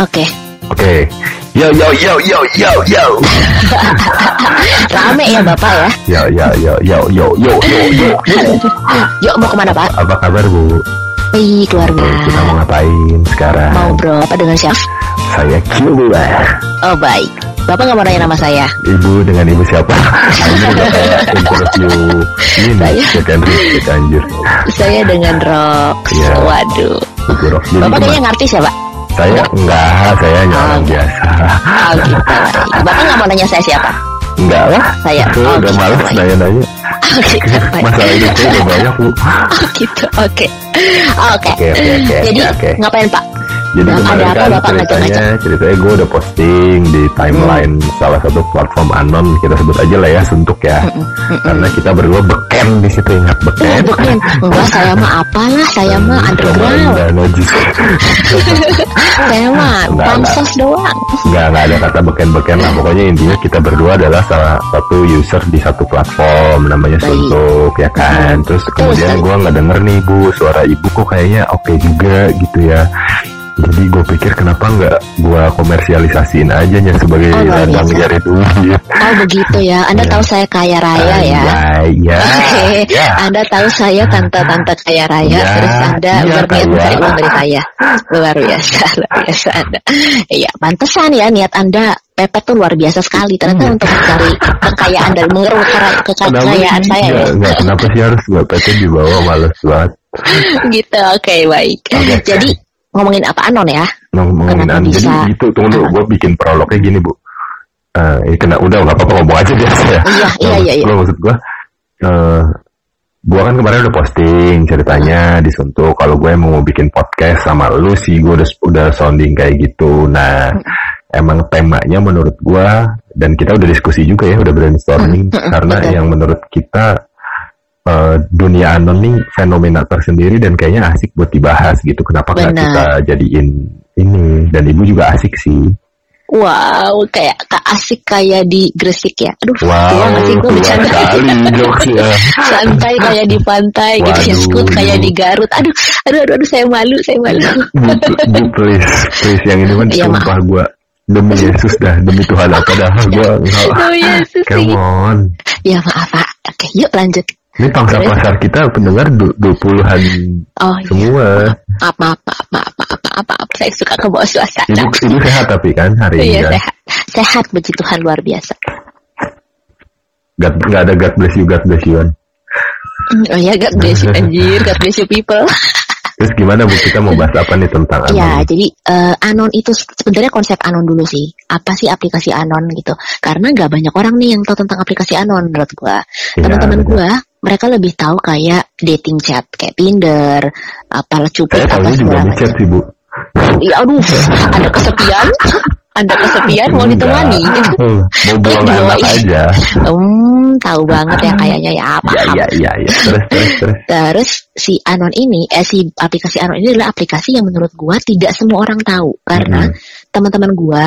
Oke. Oke. Yo yo yo yo yo yo. Rame ya Bapak ya. Yo yo yo yo yo yo yo yo. Yuk mau ke mana Pak? Apa kabar Bu? Baik luar Oke, kita mau ngapain sekarang? Mau bro apa dengan siapa? Saya Cuba. Oh baik. Bapak nggak mau nanya nama saya? Ibu dengan ibu siapa? Interview ini Saya. recheck, anjir. Saya dengan Rox. Waduh. Rock. Jadi Bapak kayaknya ngartis ya Pak? Saya enggak, saya hanya Oh, orang enggak. biasa. Oh gitu. Bapak nggak mau nanya saya siapa? Enggak lah. Saya. Oh, udah gitu, malas nanya-nanya. Oh gitu. Masalah hidup saya udah banyak Bu. Oh gitu. Oke. Oke. Oke, Jadi ngapain Pak? Jadi Nah, kemarin apa, kan ceritanya, ceritanya gue udah posting di timeline Hmm. salah satu platform anon kita sebut aja lah ya suntuk ya. Karena kita berdua beken di situ ingat beken. bukan. Enggak, saya mah apalah, saya mah Kemarin underground. Saya mah pansos doang. Nggak, nggak ada kata beken-beken lah. Pokoknya intinya kita berdua adalah salah satu user di satu platform namanya Baik. Suntuk ya kan. Terus kemudian gue nggak denger nih bu suara ibu kok kayaknya oke juga gitu ya. Jadi gue pikir kenapa nggak gue komersialisasiin aja nya sebagai Oh, ladang jari duit. Oh begitu ya. Anda tahu saya kaya raya ya. Ya, ya, Oke, ya. Anda tahu saya tante-tante kaya raya, Ya, terus Anda iya, berniat kaya. mencari uang dari saya. Luar biasa, luar biasa Anda. Iya, pantesan ya niat Anda pepet tuh luar biasa sekali. Ternyata Hmm. untuk mencari kekayaan dan mengeruk kekayaan saya ya. Nggak, nggak, kenapa sih harus nggak PT dibawa males banget. gitu, oke baik. Oke. Jadi ngomongin apa anon ya? ngomongin Kenapa Andi. bisa? Jadi gitu, tunggu dulu, gue bikin prolognya gini bu. Eh, ini kena udah nggak apa-apa ngomong aja biasa ya. Iya, Nah, iya, iya, iya. Gue maksud gue, eh, gue kan kemarin udah posting ceritanya di Suntuk. Kalau gue mau bikin podcast sama lu sih, gue udah udah sounding kayak gitu. Nah, emang temanya menurut gue dan kita udah diskusi juga ya, udah brainstorming karena yang menurut kita eh, dunia anon nih fenomena tersendiri dan kayaknya asik buat dibahas gitu. Kenapa nggak kita jadiin ini? Dan ibu juga asik sih. Wow, kayak kak asik kayak di Gresik ya. Aduh, tua Wow, sih gue bercanda. sekali jokesnya. Santai kayak di pantai gitu, Waduh. Fiskut kayak di Garut. Aduh, aduh, aduh, aduh, saya malu, saya malu. Bu, bu please, please yang ini kan Iya, sumpah gue demi Yesus dah, demi Tuhan apa dah gue. Oh Yesus Come sih. on. Ya maaf Pak. Oke, yuk lanjut. Ini pangsa pasar kita pendengar du- dua puluhan Oh iya. semua. Maaf, maaf, maaf, maaf, maaf, maaf, maaf. Saya suka ke bawah suasana. Ibu, ibu sehat tapi kan hari ini Iya ya. sehat, sehat puji Tuhan luar biasa. God, nggak ada God bless you, God bless you. kan. Hmm, Oh iya, God bless you anjir, God bless you people. Terus gimana bu kita mau bahas apa nih tentang Ya, anon? jadi eh, Anon itu sebenarnya konsep Anon dulu sih. Apa sih aplikasi Anon gitu? Karena nggak banyak orang nih yang tahu tentang aplikasi Anon menurut gua. Iya, Teman-teman benar. gua, mereka lebih tahu kayak dating chat, kayak Tinder, apa cupid apa segala di chat macam. sih bu. Ya, aduh, Anda kesepian? Anda kesepian mau ditemani? Mau buang anak aja. Hmm, tahu banget ya kayaknya ya apa. Ya ya ya ya. Terus terus terus. Terus si Anon ini, eh si aplikasi Anon ini adalah aplikasi yang menurut gua tidak semua orang tahu karena Mhm. teman-teman gua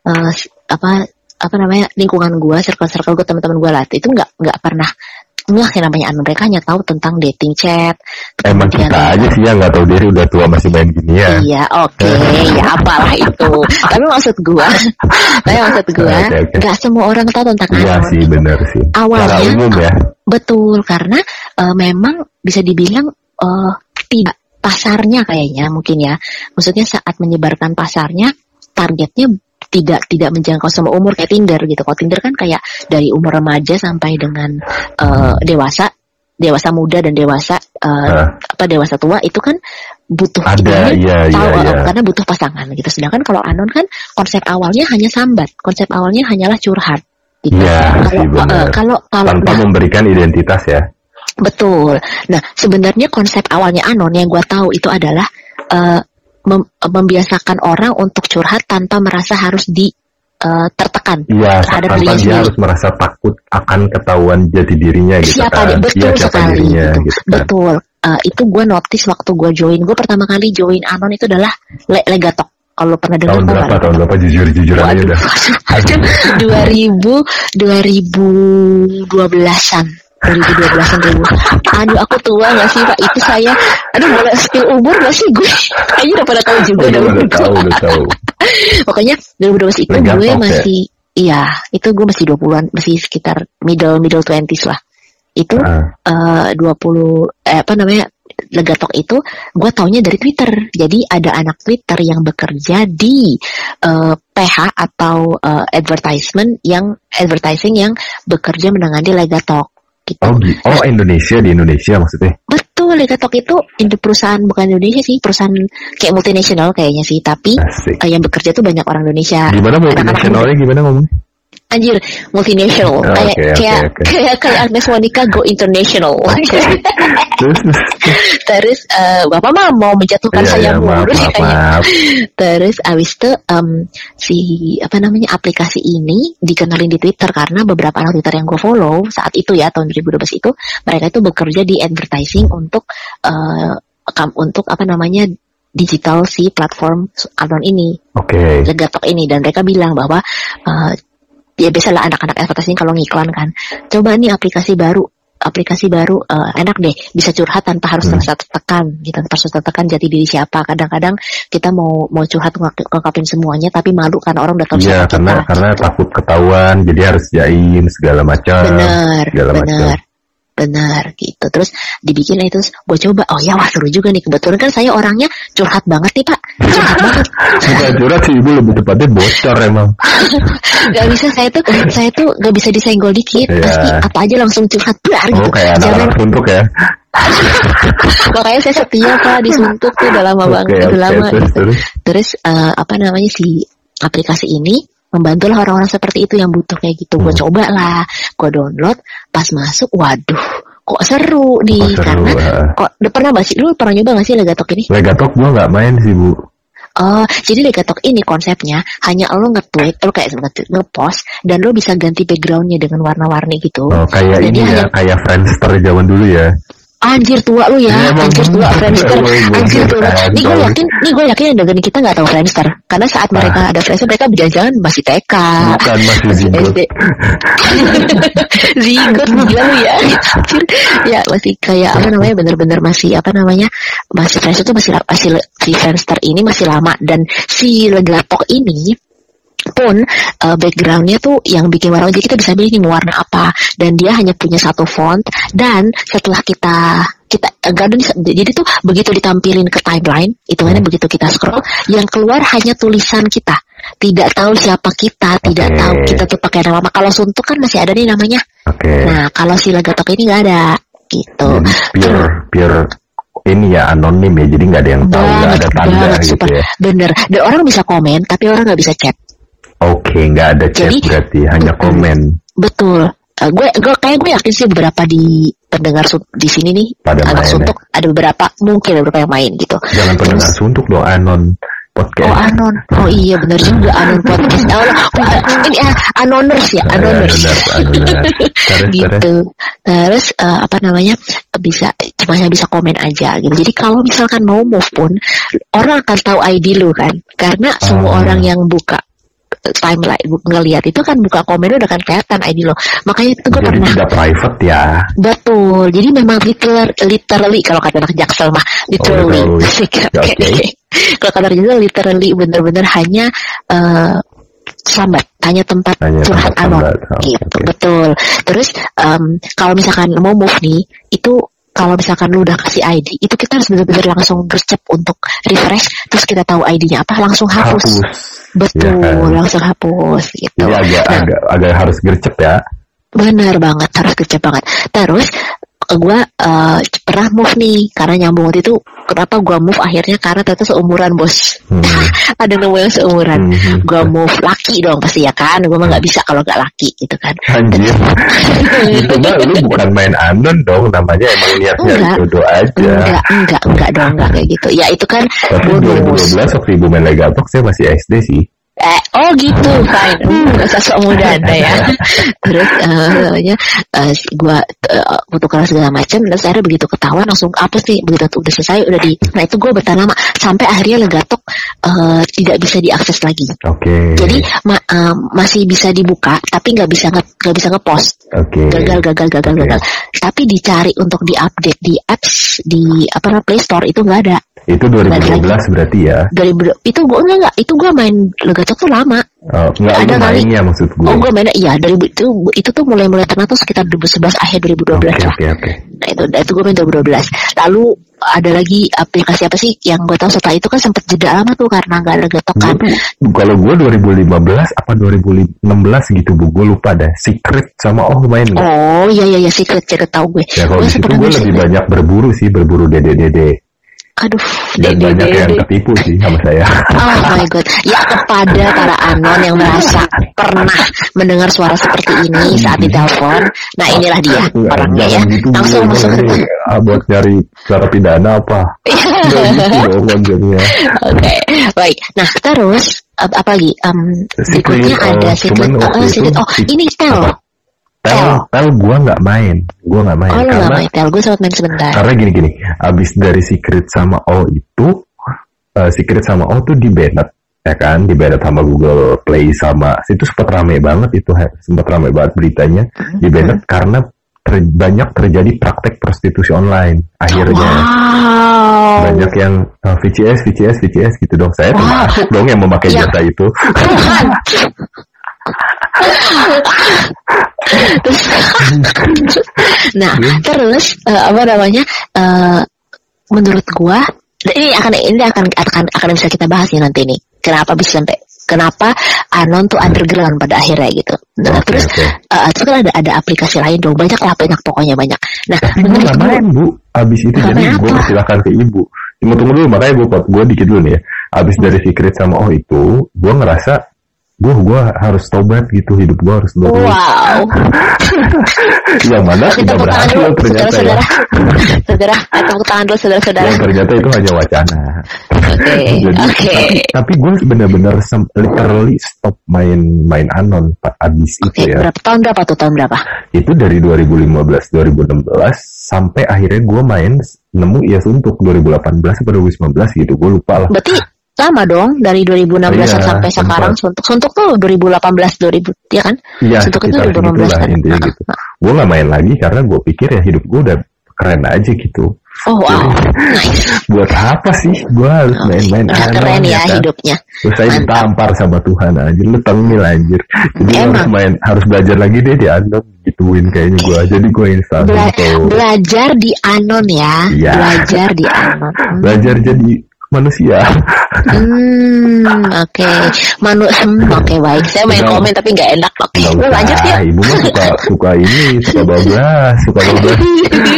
eh, s- apa apa namanya lingkungan gua, circle-circle gua teman-teman gua lah itu nggak nggak pernah nggak yang namanya Anon mereka hanya tahu tentang dating chat. Emang kita aja sih yang nggak tahu diri udah tua masih main gini ya. Iya, oke, ya apalah itu. Tapi maksud gua, tapi maksud gua, Oke, oke. nggak semua orang tahu tentang Iya Anon. sih benar sih. Awalnya- umum ya. Betul, karena eh, memang bisa dibilang eh, tidak pasarnya kayaknya mungkin ya. Maksudnya saat menyebarkan pasarnya, targetnya tidak tidak menjangkau semua umur kayak Tinder gitu. Kalau Tinder kan kayak dari umur remaja sampai dengan eh, dewasa, dewasa muda dan dewasa eh, Nah, apa dewasa tua itu kan butuh Ada, iya, tahu eh, iya. karena butuh pasangan gitu. Sedangkan kalau anon kan konsep awalnya hanya sambat, konsep awalnya hanyalah curhat. Gitu. Iya sih, kalau eh, kalau kalau tanpa nah, memberikan identitas ya. Betul. Nah, sebenarnya konsep awalnya Anon yang gue tahu itu adalah eh, mem- membiasakan orang untuk curhat tanpa merasa harus di eh, tertekan Iya, terhadap dirinya dia sendiri. harus merasa takut akan ketahuan jati dirinya gitu Siapa kan. dia? Betul Iya, siapa sekali. dirinya gitu. gitu kan. Betul. Eh, itu gue notice waktu gue join. Gue pertama kali join Anon itu adalah Le Legatok. Kalau pernah dengar Tahun berapa? Tahun berapa jujur-jujur aja Waduh. dah. 2000 2012-an. 2012 ribu aduh aku tua gak sih pak? Itu saya aduh boleh skill umur gak sih gue? Kayaknya udah pada tahu juga udah, udah tahu udah tahu. Pokoknya 2012 itu Legatok gue ya? masih iya itu gue masih 20-an masih sekitar middle middle 20s lah. Itu Ah. eh 20 eh, apa namanya Legatok itu gue taunya dari Twitter. Jadi ada anak Twitter yang bekerja di eh, PH atau eh, advertisement yang advertising yang bekerja menangani Legatok gitu. oh gi- oh Indonesia di Indonesia maksudnya Betul, Legatok itu ini perusahaan bukan Indonesia sih, perusahaan kayak multinasional kayaknya sih, tapi asik eh, yang bekerja tuh banyak orang Indonesia. gimana multinasionalnya gimana ngomongnya Anjir, multinational. Oh, kayak oke, kayak oke. kayak kayak Agnes Monica go international. terus Terus eh, Bapak mah mau menjatuhkan Iya, saya maaf, mulu maaf, kayaknya. maaf. Terus abis itu em, si apa namanya aplikasi ini dikenalin di Twitter karena beberapa anak Twitter yang gue follow saat itu ya tahun 2012 itu mereka itu bekerja di advertising untuk eh, kam- untuk apa namanya digital si platform Alon ini oke Legatok ini dan mereka bilang bahwa eh, ya biasalah anak-anak advertising kalau ngiklan kan. Coba nih aplikasi baru aplikasi baru eh, enak deh. Bisa curhat tanpa harus Hmm. terasa tertekan gitu. Tanpa harus tertekan jati diri siapa. Kadang-kadang kita mau mau curhat ngungkapin semuanya tapi malu karena orang udah tahu Iya siapa karena kita. karena takut ketahuan jadi harus jain segala macam bener segala macam. Bener gitu. Terus dibikin itu gue coba. Oh ya wah seru juga nih. Kebetulan kan saya orangnya curhat banget nih pak. Curhat banget. Bukan curhat sih ibu lebih tepatnya bocor emang. Gak bisa saya tuh saya tuh gak bisa disenggol dikit. Iya. pasti apa aja langsung curhat. Biar oh gitu. kayak jangan. anak-anak suntuk ya. Makanya saya setia pak disuntuk tuh udah lama banget oke udah lama terus gitu. terus. Terus eh, apa namanya si aplikasi ini membantulah orang-orang seperti itu yang butuh kayak gitu gue Hmm. coba lah gue download pas masuk waduh kok seru nih Oh, seru, karena ah. kok udah pernah gak sih lu pernah nyoba gak sih Legatok ini Legatok gua nggak main sih bu Oh, jadi Legatok ini konsepnya hanya lo nge-tweet, lo kayak nge- nge-post, dan lo bisa ganti backgroundnya dengan warna-warni gitu. oh, kayak Dan ini ya hanya- kayak Friendster zaman dulu ya Anjir tua lu ya, emang anjir tua. Friendster, anjir tua. Nih gue yakin, nih gue yakin yang dengerin kita nggak tahu Friendster, karena saat mereka ada Friendster mereka berjalan masih TK, bukan masih zigot SD. Zigot gila lu ya, anjir. Ya masih kayak apa namanya bener-bener masih apa namanya masih Friendster tuh masih masih si Friendster ini masih lama dan si Legatok ini pun uh, backgroundnya tuh yang bikin warna jadi kita bisa milih nih warna apa. Dan dia hanya punya satu font. Dan setelah kita kita ada nih, jadi tuh begitu ditampilin ke timeline itu kan begitu kita scroll yang keluar hanya tulisan kita. Tidak tahu siapa kita tidak tahu kita tuh pakai nama apa. kalau suntuk kan masih ada nih namanya. Oke. Nah kalau si Legatok ini nggak ada. Gitu. Jadi pure pure ini ya anonim ya jadi nggak ada yang tahu nggak ada tanda banget, gitu super. ya. Bener dan orang bisa komen tapi orang nggak bisa chat oke nggak ada chat Jadi- berarti hanya komen Betul. Eh, gue gue kayak gue yakin sih beberapa di pendengar di sini nih Pada anak main, ya. suntuk ada beberapa mungkin ada beberapa yang main gitu. jangan pendengar suntuk dong anon Oh podcast anon, oh iya benar juga anon podcast. Oh, oh, ini ah, anoners ya, anoners. benar, benar. Terus, terus. gitu. Terus eh, apa namanya bisa cuma hanya bisa komen aja gitu. Jadi kalau misalkan mau move pun orang akan tahu ID lu kan, karena semua Ah. orang yang buka timeline bu- ngelihat itu kan buka komen udah kan kelihatan ID lo. Makanya itu gue pernah tidak private ya Betul. Jadi memang literal, literally kalau kata anak Jaksel mah literally. literally. Asik. Ya, Oke. oke. kalau kata Jaksel literally bener-bener hanya eh sambat, hanya tempat Hanya curhat tempat anon. sambat. Oh, gitu. oke. Betul. Terus em, kalau misalkan mau move nih, itu kalau misalkan lu udah kasih ID, itu kita harus benar-benar langsung gercep untuk refresh, terus kita tahu ID-nya apa, langsung hapus. hapus Betul, Iya kan? langsung hapus gitu. jadi agak Nah, agak agak harus gercep ya Bener banget, harus kecep banget. Terus gue uh, pernah move nih karena nyambung waktu itu kenapa gue move akhirnya karena ternyata seumuran bos. Hmm. ada nemu yang seumuran. Hmm. gue move laki dong pasti ya kan? Gue mah nggak bisa kalau nggak laki gitu kan. Anjir. Itu mah lu bukan main anon dong Namanya emang niatnya Enggak. jodoh aja. Enggak enggak enggak dong enggak kayak gitu. Ya itu kan Tapi bonus 2012 waktu ibu main Legatok Saya masih SD sih Eh, oh gitu, fine. Hmm, sosok muda anda ya. terus uh, namanya uh, gua uh, foto kelas segala macam. Terus akhirnya begitu ketahuan langsung apa sih begitu udah selesai udah di. Nah itu gue bertahan lama sampai akhirnya Legatok uh, tidak bisa diakses lagi. Oke. Okay. Jadi ma uh, masih bisa dibuka tapi nggak bisa nggak bisa ngepost. Oke. Okay. Gagal gagal gagal okay. gagal. Tapi dicari untuk diupdate di apps di apa namanya Play Store itu nggak ada. Itu 2012 berarti ya? 2000 itu gue enggak enggak itu gue main Legatok tuh lama. Oh, enggak ada mainnya maksud gue. Oh, gue mainnya iya dari itu itu tuh mulai-mulai terkenal tuh sekitar 2011 akhir 2012 okay, lah. Oke, okay, oke. Okay. Nah, itu itu gue main 2012. Lalu ada lagi aplikasi apa sih yang gue tahu setelah itu kan sempet jeda lama tuh karena nggak ada Legatok kan. Kalau gue 2015 apa 2016 gitu bu, gue lupa deh. Secret sama oh main gak? Oh iya iya iya Secret cerita tahu gue. Ya kalau situ gue lebih banyak berburu sih, berburu dede-dede. Aduh, dan dede, banyak dede. yang ketipu sih sama saya. Oh my god. Ya kepada para anon yang merasa pernah mendengar suara seperti ini saat ditelepon. Nah inilah dia orangnya ya. Gitu, Langsung masuk ke ah, buat nyari cara pidana apa? gitu. Oke, baik. Nah terus apa lagi? Um, berikutnya uh, ada secret. Uh, secret. Oh ini tel. Tel, tel gue nggak main, gue nggak main. Oh, karena, gak main tel, gue sempat main sebentar. Karena gini-gini, abis dari Secret sama O itu, uh, Secret sama O tuh di banned, ya kan, di banned sama Google Play sama, itu sempat rame banget itu, sempat rame banget beritanya, di banned karena ter, banyak terjadi praktek prostitusi online. Akhirnya wow. banyak yang uh, VCS, VCS, VCS gitu dong. Saya wow. termasuk dong yang memakai Ya. jasa itu. terus, nah terus uh, apa namanya uh, menurut gua ini akan ini akan akan akan bisa kita bahas ya nanti nih. Kenapa bisa sampai kenapa anon tuh underground pada akhirnya gitu. Nah, Oke, terus oke. uh, terus kan ada ada aplikasi lain dong. Banyak lah banyak pokoknya banyak. Nah Tapi gue menurut gak gua main bu. Abis itu jadi gue apa? persilahkan ke ibu. Tunggu tunggu dulu makanya gue gue dikit dulu nih ya. Abis dari secret sama oh itu Gue ngerasa Gue gue harus tobat gitu Hidup gue harus lurus wow. Yang mana? Kita tidak berhasil dulu ternyata ya. saudara-saudara. Saudara eh, tepuk tangan dulu saudara-saudara. Yang ternyata itu hanya wacana. Oke Jadi oke. tapi, tapi gue benar-benar sem- literally stop main main anon Pak abis Oke, itu ya. berapa tahun berapa tuh tahun berapa? itu dari 2015 2016 sampai akhirnya gue main nemu ya suntuk 2018 atau 2019 gitu gue lupa lah. Berarti lama dong dari 2016 Iya, sampai sempat. sekarang suntuk suntuk tuh 2018 2000 ya kan? iya Suntuk itu sekitar 2015 segitulah kan? intinya Ah, gitu gue nggak main lagi karena gue pikir ya hidup gue udah keren aja gitu Oh wow, nice. buat apa sih gue harus main-main Udah anon, keren ya kan? hidupnya. terus saya Mantap. ditampar sama Tuhan anjir lu tengil anjir jadi Emang. harus main harus belajar lagi deh di anon gituin kayaknya gue jadi gue install Bela- gitu belajar di anon ya. Iya. Belajar di anon. Hmm, belajar jadi manusia Hmm, oke. Manu, hmm, oke baik. Saya main Udah. komen tapi nggak enak. Oke, Nggak lu lanjut ya. ibu mah suka suka ini, suka bablas, suka bablas.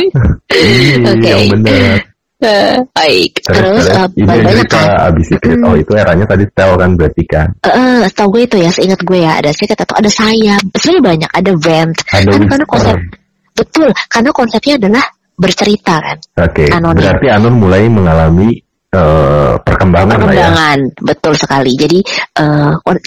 Ini Oke. yang benar. Eh, baik. Terus, eh, ini banyak kan? abis secret. Oh itu eranya tadi tel kan berarti kan. Eh, tau gue itu ya, seingat gue ya, ada secret atau ada sayap. Sebenarnya banyak, ada vent. Ada kan karena konsep betul, karena konsepnya adalah bercerita kan, Oke. Anonim. Berarti Anon mulai mengalami eh, perkembangan ya. perkembangan, betul sekali. Jadi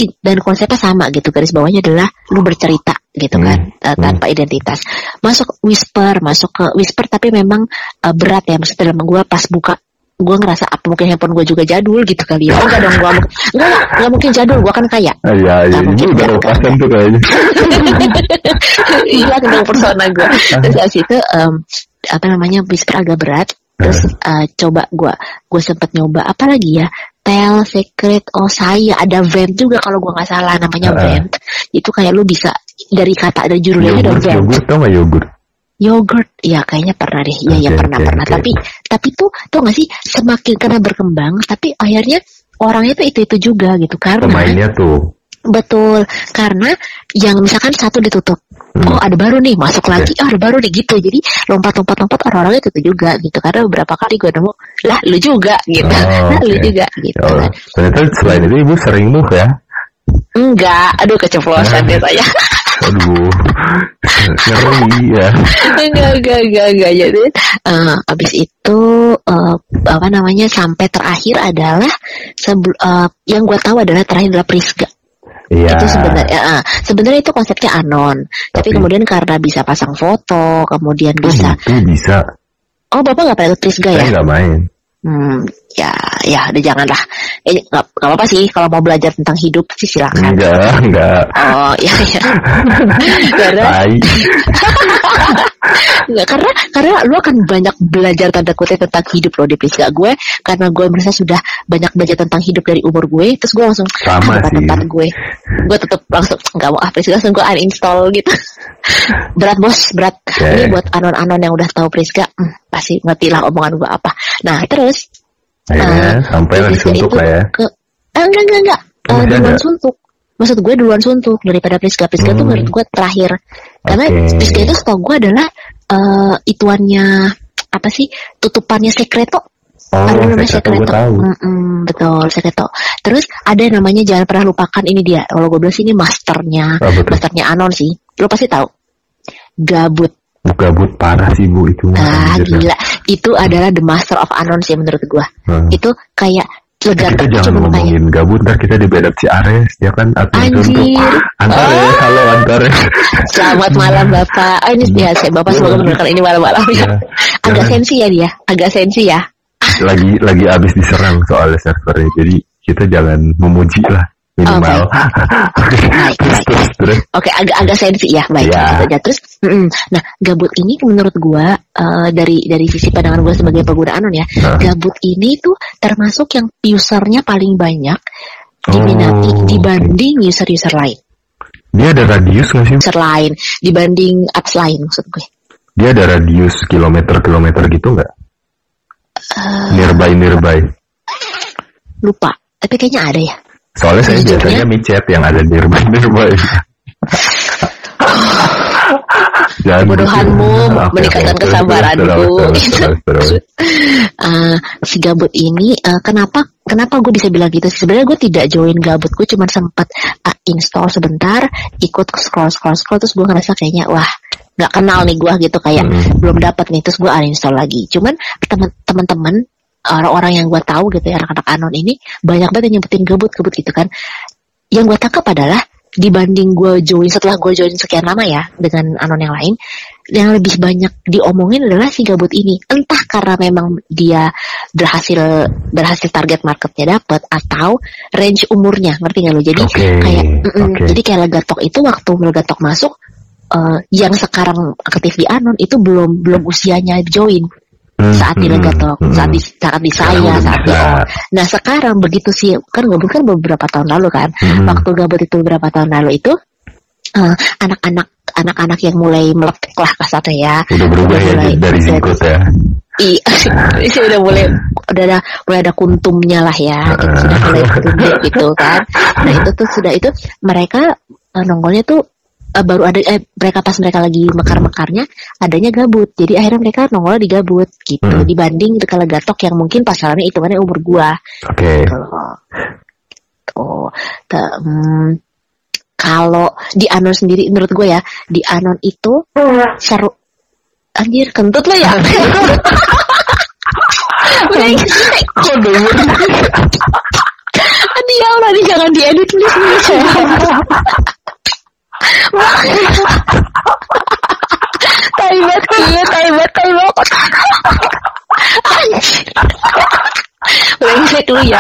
i- dan konsepnya sama gitu, garis bawahnya adalah lu bercerita gitu kan, Hmm, eh, tanpa identitas. Masuk whisper, masuk ke whisper, tapi memang eh, berat ya. Maksudnya dalam gue pas buka gue ngerasa apa mungkin handphone gue juga jadul gitu kali ya. Oh, enggak dong, gue enggak, enggak, enggak mungkin jadul, gue kan kaya. Ah, Iya, iya, mungkin udah nggak lepasan tuh kayaknya. hilang dong persona gue terus abis itu em, apa namanya whisper agak berat terus eh, coba gue gue sempet nyoba apa lagi ya Tell Secret oh saya ada vent juga kalau gue nggak salah namanya Ah. vent itu kayak lu bisa dari kata dari judulnya ada vent yogurt gak yogurt? yogurt ya kayaknya pernah deh ya ya Oke, pernah oke, pernah oke. tapi tapi tuh tuh nggak sih semakin karena berkembang tapi akhirnya orangnya tuh itu itu juga gitu karena Pemainnya tuh. Betul, karena yang misalkan satu ditutup. Oh ada baru nih? Masuk lagi, oh ada baru nih. Gitu, jadi lompat-lompat-lompat orang-orangnya itu juga gitu, karena beberapa kali gue nemu, lah lu juga gitu, Oh, lah lu juga gitu, Ya Allah. Ternyata selain itu ibu sering move ya. enggak, aduh keceplosan deh saya, Aduh, ngeri ya. enggak enggak enggak enggak. Jadi uh, abis itu uh, apa namanya sampai terakhir adalah sebelum uh, yang gue tahu adalah terakhir adalah Prisga Iya. itu sebenarnya uh, sebenarnya itu konsepnya anon tapi, Tapi- kemudian karena bisa pasang foto kemudian Oh, bisa gitu bisa. oh bapak nggak pernah ikut Prisga ya Saya nggak main. hmm ya ya udah jangan lah eh nggak nggak apa-apa sih kalau mau belajar tentang hidup sih silakan Enggak, enggak. oh iya iya karena. Nggak, karena karena lu akan banyak belajar tanda kutip tentang hidup lo di Prisga gue karena gue merasa sudah banyak belajar tentang hidup dari umur gue terus gue langsung Sama ah, tempat gue gue tetap langsung nggak mau ah Prisga langsung gue uninstall gitu berat bos berat Oke. ini buat anon-anon yang udah tahu Prisga hmm, pasti ngerti lah omongan gue apa nah terus Akhirnya sampai lah disuntuk lah ya. ke eh, enggak enggak enggak Eh, masih duluan ada? suntuk maksud gue duluan suntuk daripada Prisga tuh Hmm. menurut gue terakhir karena Oke. Prisga itu setahu gue adalah eh ituannya apa sih tutupannya sekreto Oh, ada namanya sekreto tahu. Mm-mm, betul sekreto terus ada yang namanya jangan pernah lupakan ini dia kalau gue bilang sih ini masternya tuh? masternya Anon sih lo pasti tahu gabut Gabut parah sih bu itu. ah gila itu adalah the master of Anon sih menurut gue Hmm. itu kayak lega kita jangan ngomongin gabut ntar kita si Ares ya kan? Admin Anjir. suntuk Antares halo Antares Selamat malam Bapak. Oh ini ya saya Bapak semoga mendengarkan ini malam-malam ya. Ya, Agak sensi ya dia, agak sensi ya. lagi lagi abis diserang soalnya servernya jadi kita jangan memuji lah minimal. Baik, terus Oke, agak agak sensi ya, baik. Aja. Terus, mm-mm. nah gabut ini menurut gua eh, dari dari sisi pandangan gua sebagai pengguna anon ya, Nah. gabut ini tuh termasuk yang usernya paling banyak diminati Oh, dibanding user-user lain, dia ada radius nggak sih? User lain dibanding apps lain maksud gue. dia ada radius kilometer kilometer gitu nggak? Eh, nearby nearby lupa, tapi kayaknya ada ya. Soalnya saya Sejujurnya- biasanya micet yang ada nearby Jangan Kebodohanmu gitu. Meningkatkan kesabaranku. gitu. Eh, si gabut ini eh, kenapa kenapa gue bisa bilang gitu sebenarnya gue tidak join gabut gue cuma sempat eh, install sebentar ikut scroll scroll scroll terus gue ngerasa kayaknya wah nggak kenal nih gue gitu kayak Hmm. belum dapat nih terus gue uninstall lagi cuman teman teman-teman orang-orang yang gue tahu gitu ya anak-anak anon ini banyak banget yang nyebutin gabut gitu kan. Yang gue tangkap adalah dibanding gue join setelah gue join sekian lama ya dengan anon yang lain yang lebih banyak diomongin adalah si gabut ini. Entah karena memang dia berhasil berhasil target marketnya dapat atau range umurnya ngerti nggak lo? Jadi Oke, kayak mm-mm, oke. jadi kayak legatok itu waktu legatok masuk eh, yang sekarang aktif di anon itu belum belum usianya join saat di hmm, legatok hmm. saat di saat di saya saat di on nah sekarang begitu sih kan gabut kan beberapa tahun lalu kan Hmm. waktu gabut itu beberapa tahun lalu itu eh, anak-anak anak-anak yang mulai meletek lah kasarnya ya udah berubah Udah ya mulai- dari zingkut ya Iya, ini sih udah mulai udah ada mulai ada kuntumnya lah ya, gitu, sudah mulai tumbuh gitu kan. Nah itu tuh sudah itu mereka eh, nongolnya tuh eh, baru ada eh mereka pas mereka lagi mekar-mekarnya adanya gabut. Jadi akhirnya mereka nongol di gabut gitu Hmm. dibanding kalau gatok yang mungkin pasarannya hitungannya umur gua oke kalau tuh te- hmm, kalau di anon sendiri menurut gue ya di anon itu seru anjir kentut lo ya. Aduh ya Allah, ini jangan diedit please please. Taibat iya, taibat, taibat. Anjir. Brengsek lu ya.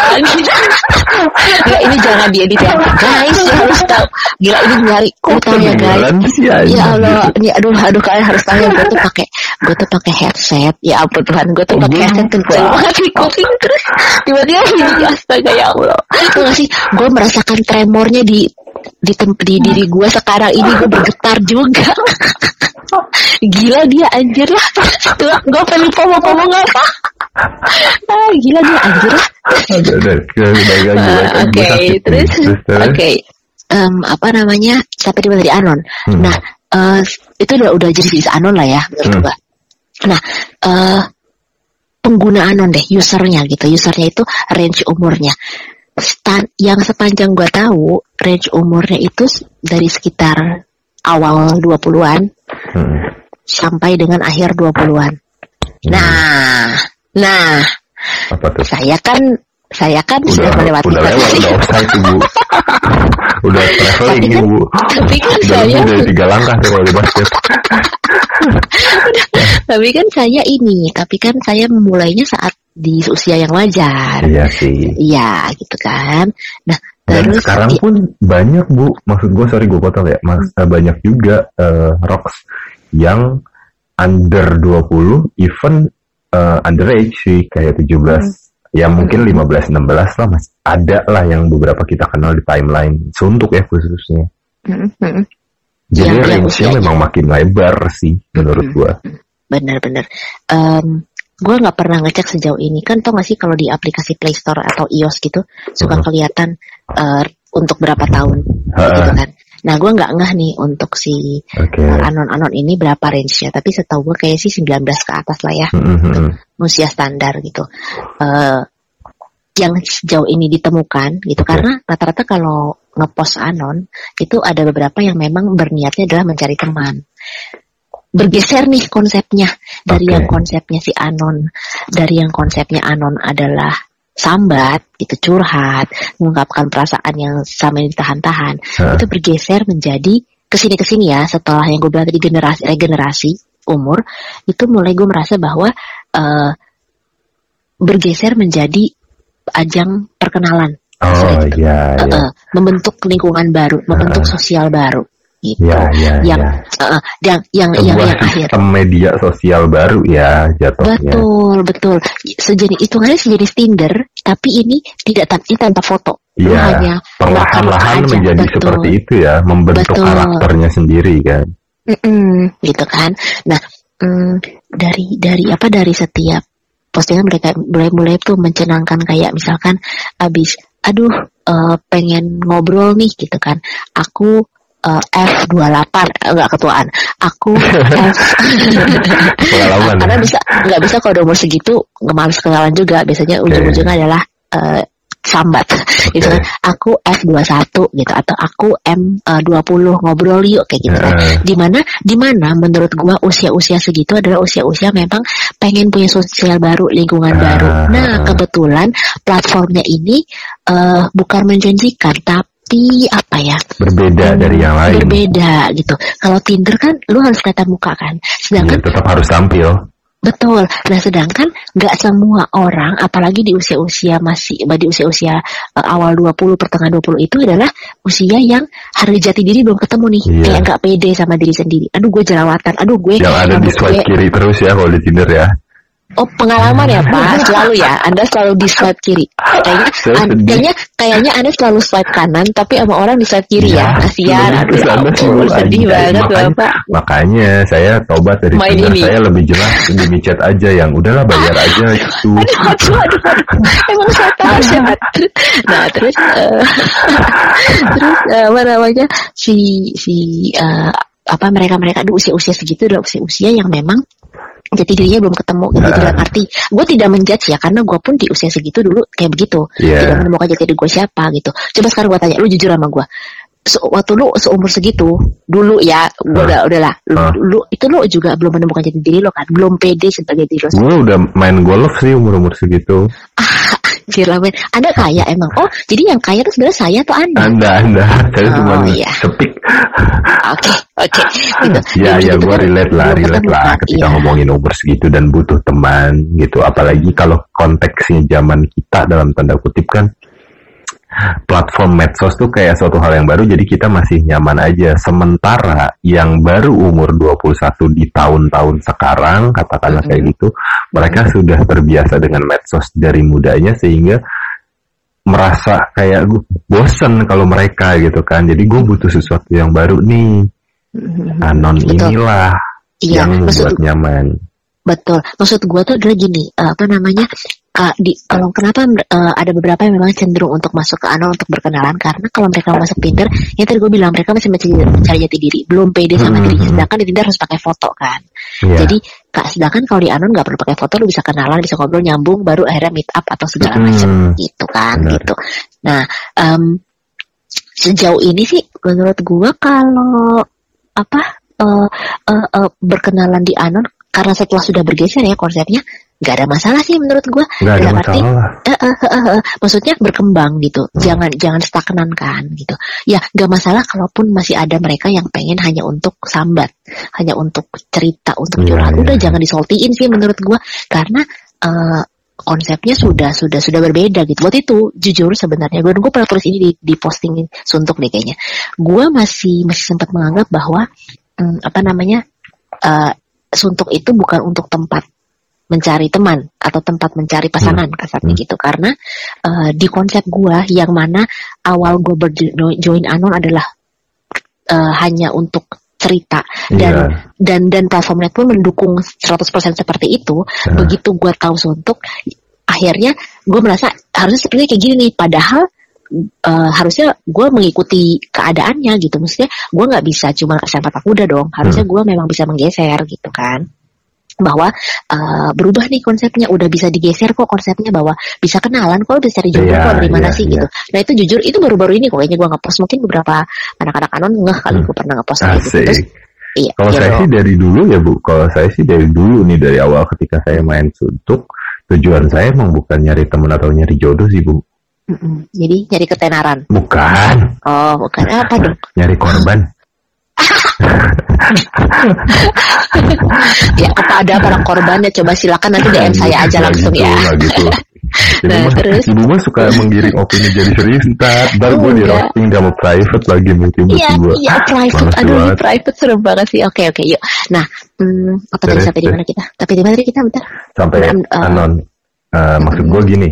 Gila ini jangan diedit ya. Guys, lu harus tahu. Gila ini nyari. Lu tahu ya guys. Aja. Ya Allah, ini aduh aduh kalian harus tahu ya gue tuh pakai gue tuh pakai headset. Ya ampun Tuhan, gue tuh pakai Gua headset kenceng banget di kuping terus tiba-tiba ini astaga ya Allah. Tau gak sih, gue merasakan tremornya di di di diri gue sekarang ini gue bergetar juga. Gila dia anjir lah. Tuh, gue pengen mau ngomong apa. Ah, gila dia anjir lah. Ah. Oke, nih. terus oke. Apa namanya? Sampai di mana tadi anon. Hmm. Nah, eh, itu udah udah jadi jenis anon lah ya menurut Hmm. Nah, eh pengguna anon deh, usernya gitu. Usernya itu range umurnya. Stan yang sepanjang gua tahu, range umurnya itu dari sekitar awal 20-an Hmm. sampai dengan akhir 20-an. Nah, nah, tuh? saya kan saya kan Udah, sudah melewati udah lewat, udah offside Bu. udah traveling Tapi kan- Bu. tapi kan udah saya- dari tiga langkah tuh kalau di basket. tapi kan saya ini, tapi kan saya memulainya saat di usia yang wajar. Iya sih. Iya, gitu kan. Nah, Dan terus sekarang i- pun banyak bu, maksud gue sorry gue potong ya, mas banyak juga eh, rocks yang under 20, even eh, underage sih kayak 17, ya mungkin 15, 16 lah mas. Ada lah yang beberapa kita kenal di timeline, suntuk ya khususnya. Mm, mm, mm. Jadi yang range-nya memang makin lebar sih menurut Mm-mm. gue. benar-benar. Em, gue nggak pernah ngecek sejauh ini kan tau gak sih kalau di aplikasi Play Store atau iOS gitu suka Mhm. kelihatan eh, untuk berapa tahun gitu kan. Nah gue nggak ngeh nih untuk si Oke. eh, anon-anon ini berapa range-nya tapi setahu gue kayak sih 19 ke atas lah ya Mm, mm, mm. usia standar gitu. Eh yang sejauh ini ditemukan gitu Oke. karena rata-rata kalau ngepost anon itu ada beberapa yang memang berniatnya adalah mencari teman bergeser nih konsepnya dari Oke. yang konsepnya si anon dari yang konsepnya anon adalah sambat gitu curhat mengungkapkan perasaan yang sama yang ditahan-tahan Hah. itu bergeser menjadi ke sini ke sini ya setelah yang gue bilang tadi generasi regenerasi umur itu mulai gue merasa bahwa eh, bergeser menjadi ajang perkenalan Oh itu. iya, Eh, iya. eh, membentuk lingkungan baru membentuk sosial baru gitu Iya, iya, yang eh, eh, yang yang yang, Sebuah yang akhir sistem media sosial baru ya jatuhnya. betul betul sejenis hitungannya sejenis Tinder tapi ini tidak ini tanpa foto Iya, hanya perlahan-lahan menjadi Betul. seperti itu ya, membentuk Betul. karakternya sendiri kan. Mm-mm, gitu kan. Nah, mm, dari dari apa dari setiap postingan mereka mulai-mulai tuh mencenangkan kayak misalkan abis aduh eh, pengen ngobrol nih gitu kan. Aku eh, F28 eh, enggak ketuaan. Aku F Pengalaman karena ya. bisa nggak bisa kalau udah umur segitu males kenalan juga. Biasanya ujung-ujungnya adalah eh, sambat. Gitu kan. Aku F21 gitu atau aku M20 ngobrol yuk kayak gitu kan. Di mana di mana menurut gua usia-usia segitu adalah usia-usia memang pengen punya sosial baru lingkungan Ah. baru. Nah kebetulan platformnya ini eh, bukan menjanjikan tapi apa ya Berbeda dari yang lain. berbeda gitu kalau Tinder kan lu harus kelihatan muka kan Ya, sedangkan tetap harus tampil. Betul. Nah, sedangkan nggak semua orang, apalagi di usia-usia masih, di usia-usia eh, awal 20, pertengahan 20 itu adalah usia yang harga jati diri belum ketemu nih. Iya. Kayak nggak pede sama diri sendiri. Aduh, gue jerawatan. Aduh, gue Yang ada di swipe gue- kiri terus ya kalau di Tinder ya. Oh, pengalaman ya, Pak. Selalu ya. Anda selalu di swipe kiri. Kayaknya, Saya an- kayaknya, kayaknya Anda selalu swipe kanan, tapi sama orang di swipe kiri ya. Kasihan. Iya, Aduh, ya ampun, sibuk sedih banget, makanya, Bapak. makanya saya tobat dari Main ini. saya lebih jelas di micet aja yang udahlah bayar aja gitu. aduh, aduh, aduh, aduh. emang setan setan nah terus eh, terus eh, apa namanya si si eh, apa mereka mereka di usia usia segitu adalah usia usia yang memang jati dirinya belum ketemu gitu Nah. dalam arti gue tidak menjudge ya karena gue pun di usia segitu dulu kayak begitu Iya. tidak menemukan jati diri gue siapa gitu coba sekarang gue tanya lu jujur sama gue Se- waktu lu seumur segitu dulu ya gue Hah? udah udahlah lu, Hah? lu itu lu juga belum menemukan jati diri lo kan belum pede sebagai diri lo Gue udah main golf sih umur-umur segitu. Anjir men. Anda kaya emang. Oh, jadi yang kaya itu sebenarnya saya atau Anda? Anda, Anda, saya Oh, cuma iya. sepik. Oke, oke. Gitu. Ya, ya, gitu gue kan relate lah, relate lah ketika Iya. ngomongin umur segitu dan butuh teman gitu. Apalagi kalau konteksnya zaman kita dalam tanda kutip kan platform medsos tuh kayak suatu hal yang baru jadi kita masih nyaman aja. Sementara yang baru umur 21 di tahun-tahun sekarang katakanlah kayak Mhm. gitu, mereka sudah terbiasa dengan medsos dari mudanya sehingga merasa kayak gue bosen kalau mereka gitu kan. Jadi gue butuh sesuatu yang baru nih. Anon Betul. inilah Iya, yang maksud membuat nyaman. betul. Maksud gua tuh adalah gini, eh, apa namanya? Eh, di kalau kenapa eh, ada beberapa yang memang cenderung untuk masuk ke anon untuk berkenalan karena kalau mereka masuk Tinder, yang tadi gue bilang mereka masih mencari, mencari jati diri, belum pede sama Mhm. dirinya. Sedangkan di Tinder harus pakai foto kan. Iya. Jadi kak, sedangkan kalau di anon nggak perlu pakai foto, lu bisa kenalan, bisa ngobrol, nyambung, baru akhirnya meet up atau segala Hmm, macam gitu kan, benar. gitu. Nah, em, sejauh ini sih menurut gua kalau apa uh, uh, uh, berkenalan di anon karena setelah sudah bergeser ya konsepnya nggak ada masalah sih menurut gue nggak ada masalah uh, uh, uh, uh, maksudnya berkembang gitu hmm. jangan jangan stagnan kan gitu ya nggak masalah kalaupun masih ada mereka yang pengen hanya untuk sambat hanya untuk cerita untuk iya, curhat yeah, udah yeah. jangan disoltiin sih menurut gue karena uh, konsepnya sudah sudah sudah berbeda gitu. Waktu itu jujur sebenarnya gue gue pernah tulis ini di, di posting suntuk deh kayaknya. Gue masih masih sempat menganggap bahwa hmm, apa namanya uh, suntuk itu bukan untuk tempat mencari teman atau tempat mencari pasangan hmm. kasarnya hmm. gitu karena uh, di konsep gua yang mana awal gua berjoin anon adalah uh, hanya untuk cerita dan yeah. dan dan platformnya pun mendukung 100% seperti itu yeah. begitu gua tahu suntuk akhirnya gua merasa harusnya sepertinya kayak gini nih padahal uh, harusnya gue mengikuti keadaannya gitu maksudnya gue nggak bisa cuma kasih patak kuda dong harusnya hmm. gue memang bisa menggeser gitu kan bahwa uh, berubah nih konsepnya udah bisa digeser kok konsepnya bahwa bisa kenalan kok bisa cari jodoh yeah, kok dari mana yeah, sih yeah. gitu nah itu jujur itu baru-baru ini kok kayaknya gue ngepost mungkin beberapa anak-anak anon ngeh kali hmm. gue pernah ngepost gitu terus iya kalau gitu. saya sih dari dulu ya bu kalau saya sih dari dulu nih dari awal ketika saya main suntuk tujuan saya emang bukan nyari teman atau nyari jodoh sih bu Mm-mm. Jadi nyari ketenaran? Bukan. Oh, bukan. Apa dong? Nyari korban. Ya kepada para korbannya? Coba silakan nanti DM saya aja langsung gitu, ya. Gitu. Nah, terus? ibu mah suka menggiring opini jadi serius ntar ntar gue di roasting sama private lagi mungkin iya iya private. Aduh ini private serem banget sih. Oke oke yuk. Nah hmm, apa tadi sampai di mana kita? Tapi di mana kita? Bentar. Sampai uh, anon. Uh, maksud gue gini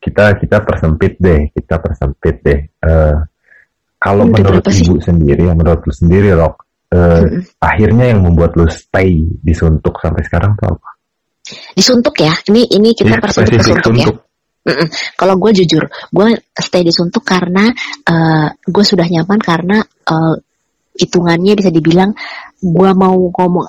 kita kita persempit deh kita persempit deh. Uh, kalau menurut ibu sih? sendiri ya menurut lu sendiri Rok uh, hmm. akhirnya yang membuat lu stay disuntuk sampai sekarang tuh apa? Disuntuk ya. Ini ini kita ya, persempit disuntuk ya. Mm-mm. Kalau gue jujur, gue stay disuntuk karena uh, gue sudah nyaman karena uh, hitungannya bisa dibilang gue mau ngomong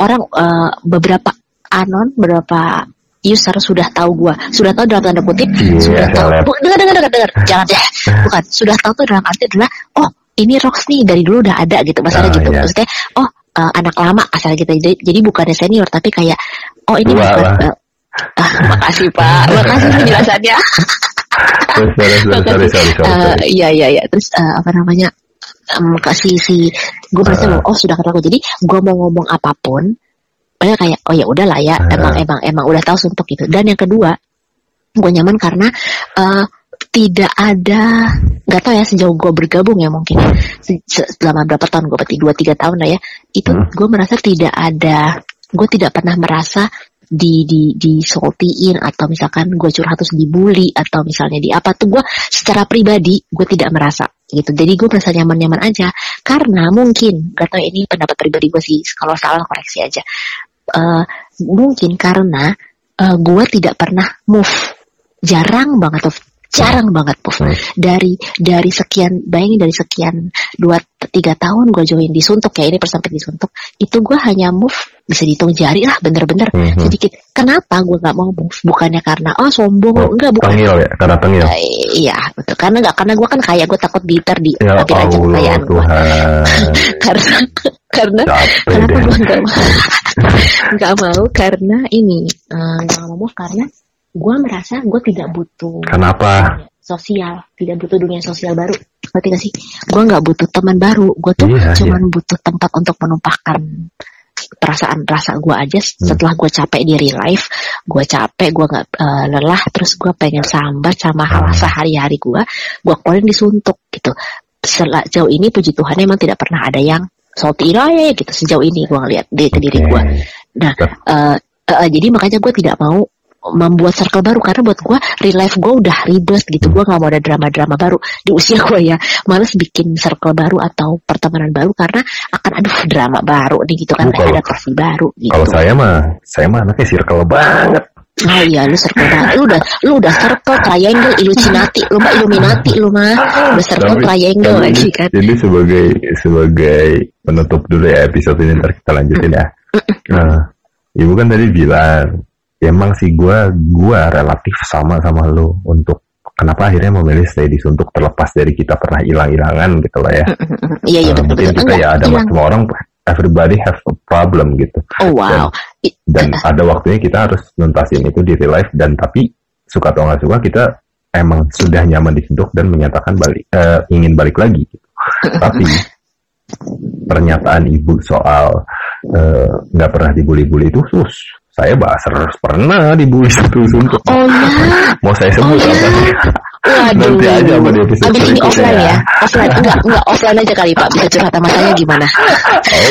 orang uh, beberapa anon, beberapa user sudah tahu gua. Sudah tahu dalam tanda kutip yeah, sudah tahu. Dengar dengar dengar dengar. Jangan ya bukan sudah tahu tuh dalam arti adalah oh ini rocks nih dari dulu udah ada gitu masalah uh, gitu. yeah. maksudnya oh uh, anak lama asal kita jadi, jadi bukannya senior tapi kayak oh ini Wah, bukan uh, uh, makasih pak. Makasih penjelasannya. Iya iya iya. Terus uh, apa namanya um, kasih si gue merasa uh, oh sudah ketemu jadi gue mau ngomong apa pun pokoknya kayak oh ya udah lah ya uh. emang emang emang udah tahu suntuk gitu dan yang kedua gue nyaman karena uh, tidak ada nggak tahu ya sejauh gue bergabung ya mungkin. Selama berapa tahun gue berarti dua tiga tahun lah ya. Itu hmm. gue merasa tidak ada gue tidak pernah merasa di di disoltiin atau misalkan gue curhat terus dibully atau misalnya di apa tuh gue secara pribadi gue tidak merasa gitu. Jadi gue merasa nyaman-nyaman aja. Karena mungkin gak tau ini pendapat pribadi gue sih kalau salah koreksi aja. Uh, mungkin karena uh, gue tidak pernah move. Jarang banget tuh jarang banget move dari dari sekian bayangin dari sekian dua tiga tahun gue join di suntuk ya ini persempit di suntuk itu gue hanya move bisa dihitung jari lah bener-bener. Mm-hmm. sedikit. Kenapa gue nggak mau move? Bukannya karena oh sombong. Oh, enggak bukan. tengil ya? Karena tengil uh, iya betul. Karena nggak karena gue kan kaya gue takut diter di ya tapi aja kekayaan gue karena karena kenapa gue nggak mau? Nggak mau karena ini eh, nggak uh, mau karena gue merasa gue tidak butuh kenapa? sosial tidak butuh dunia sosial baru. Ngerti gak sih? Gue nggak butuh teman baru. Gue tuh iya, cuma iya. butuh tempat untuk menumpahkan perasaan rasa gue aja. Hmm. setelah gue capek di real life gue capek gue nggak uh, lelah terus gue pengen sambat sama hal hmm. sehari-hari gue gue keluarin disuntuk gitu. Sejauh ini puji Tuhan emang tidak pernah ada yang salty. Ya gitu. Sejauh ini gue ngeliat di okay. diri gue nah uh, uh, jadi makanya gue tidak mau membuat circle baru. Karena buat gue real life gue udah ribet gitu. Gue nggak mau ada drama-drama baru di usia gue ya. Males bikin circle baru atau pertemanan baru karena akan ada drama baru nih gitu kan. Ada pasti baru gitu. kalau saya mah saya mah anaknya circle banget. Oh iya lu circle banget. Lu udah lu udah circle triangle illuminati. Lu mah illuminati lu mah. Udah circle tapi, triangle tapi lagi kan. Jadi sebagai sebagai penutup dulu ya episode ini. Ntar kita lanjutin ya. Nah, ibu kan tadi bilang emang sih gue gue relatif sama sama lo untuk kenapa akhirnya memilih stay di Suntuk terlepas dari kita pernah hilang-hilangan gitu lah ya. Iya iya Eh, betul mungkin betul. kita ya ada semua orang everybody have a problem gitu. Oh wow. Dan ada waktunya kita harus nuntasin itu di real life dan tapi suka atau nggak suka kita emang sudah nyaman di Suntuk dan menyatakan balik eh, ingin balik lagi. Gitu. tapi pernyataan ibu soal eh, nggak pernah dibully-bully itu sus saya bahas pernah dibully satu suntuk Oh ya. mau saya sebut Oh, ya. apa Waduh. Nanti aja apa di episode Abis ini offline ya. ya. Offline enggak enggak offline aja kali Pak. Bisa curhat sama saya gimana?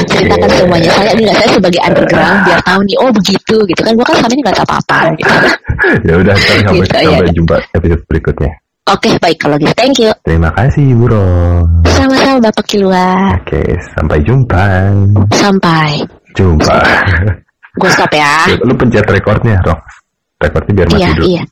Ceritakan semuanya. Saya nih saya sebagai underground biar tahu nih oh begitu gitu kan. Gua kan sama ini nggak tahu apa-apa gitu. ya udah sampai, Gitu, iya. sampai jumpa episode berikutnya Oke, baik kalau gitu. Thank you. terima kasih Bu Ron Sama-sama Bapak Kilua. oke sampai jumpa Sampai. jumpa Gue stop ya. lu pencet rekornya Rox rekornya biar mati Iya, dulu iya.